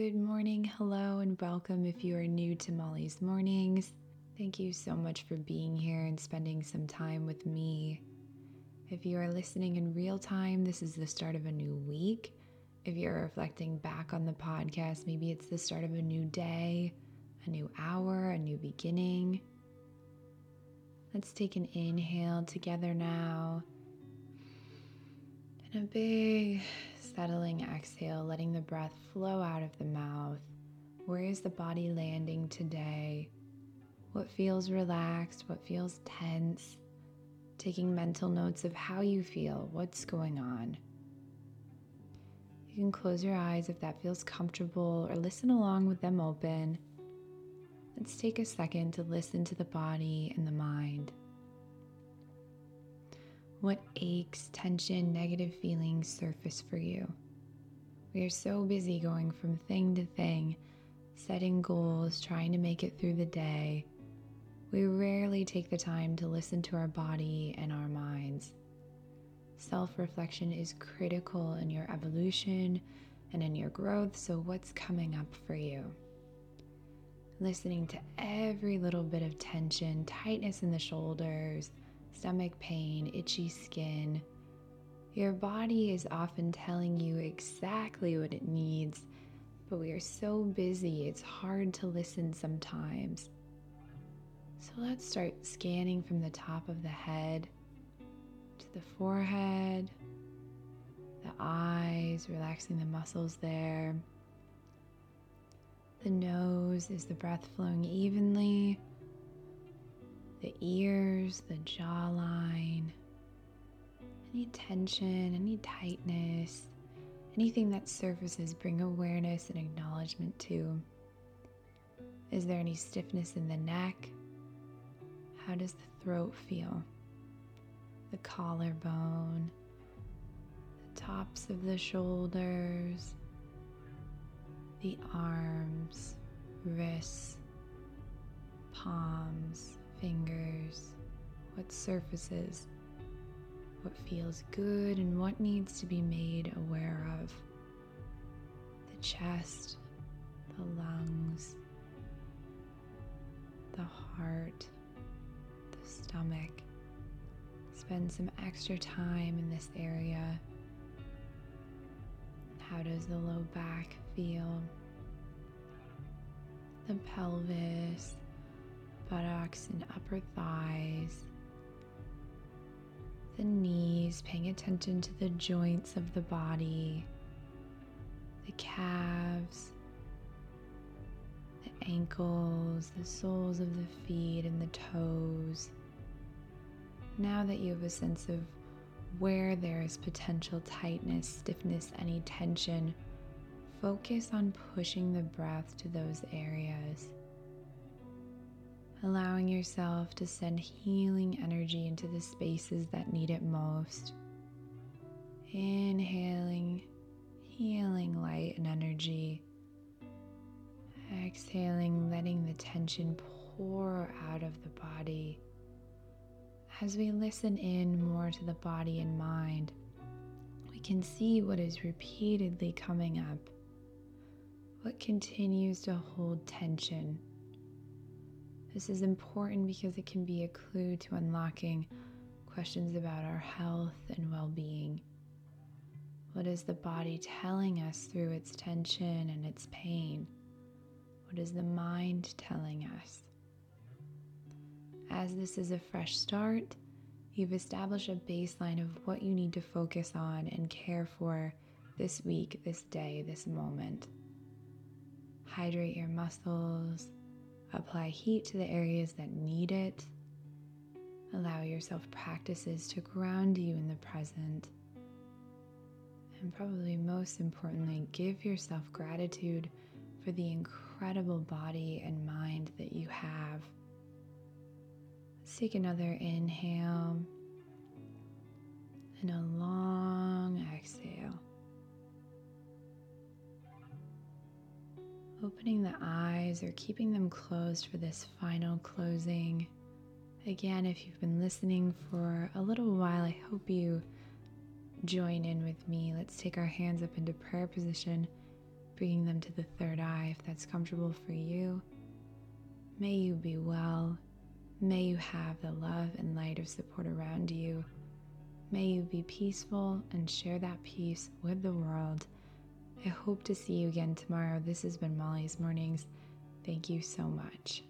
Good morning, hello, and welcome if you are new to Molly's Mornings. Thank you so much for being here and spending some time with me. If you are listening in real time, this is the start of a new week. If you're reflecting back on the podcast, maybe it's the start of a new day, a new hour, a new beginning. Let's take an inhale together now. And a big settling exhale, letting the breath flow out of the mouth. Where is the body landing today? What feels relaxed? What feels tense? Taking mental notes of how you feel, what's going on. You can close your eyes if that feels comfortable or listen along with them open. Let's take a second to listen to the body and the mind. What aches, tension, negative feelings surface for you? We are so busy going from thing to thing, setting goals, trying to make it through the day. We rarely take the time to listen to our body and our minds. Self reflection is critical in your evolution and in your growth, so what's coming up for you? Listening to every little bit of tension, tightness in the shoulders, stomach pain, itchy skin. Your body is often telling you exactly what it needs, but we are so busy it's hard to listen sometimes. So let's start scanning from the top of the head to the forehead, the eyes, relaxing the muscles there. The nose is the breath flowing evenly the ears, the jawline, any tension, any tightness, anything that surfaces, bring awareness and acknowledgement to. Is there any stiffness in the neck? How does the throat feel? The collarbone, the tops of the shoulders, the arms, wrists, palms, surfaces, what feels good, and what needs to be made aware of. The chest, the lungs, the heart, the stomach. Spend some extra time in this area. How does the low back feel? The pelvis, buttocks and upper thighs, the knees, paying attention to the joints of the body, the calves, the ankles, the soles of the feet, and the toes. Now that you have a sense of where there is potential tightness, stiffness, any tension, focus on pushing the breath to those areas allowing yourself to send healing energy into the spaces that need it most. Inhaling, healing light and energy. Exhaling, letting the tension pour out of the body. As we listen in more to the body and mind, we can see what is repeatedly coming up, what continues to hold tension this is important because it can be a clue to unlocking questions about our health and well being. What is the body telling us through its tension and its pain? What is the mind telling us? As this is a fresh start, you've established a baseline of what you need to focus on and care for this week, this day, this moment. Hydrate your muscles, Apply heat to the areas that need it. Allow yourself practices to ground you in the present. And probably most importantly, give yourself gratitude for the incredible body and mind that you have. Let's take another inhale and a long exhale. opening the eyes or keeping them closed for this final closing. Again, if you've been listening for a little while, I hope you join in with me. Let's take our hands up into prayer position, bringing them to the third eye if that's comfortable for you. May you be well. May you have the love and light of support around you. May you be peaceful and share that peace with the world. I hope to see you again tomorrow. This has been Molly's Mornings. Thank you so much.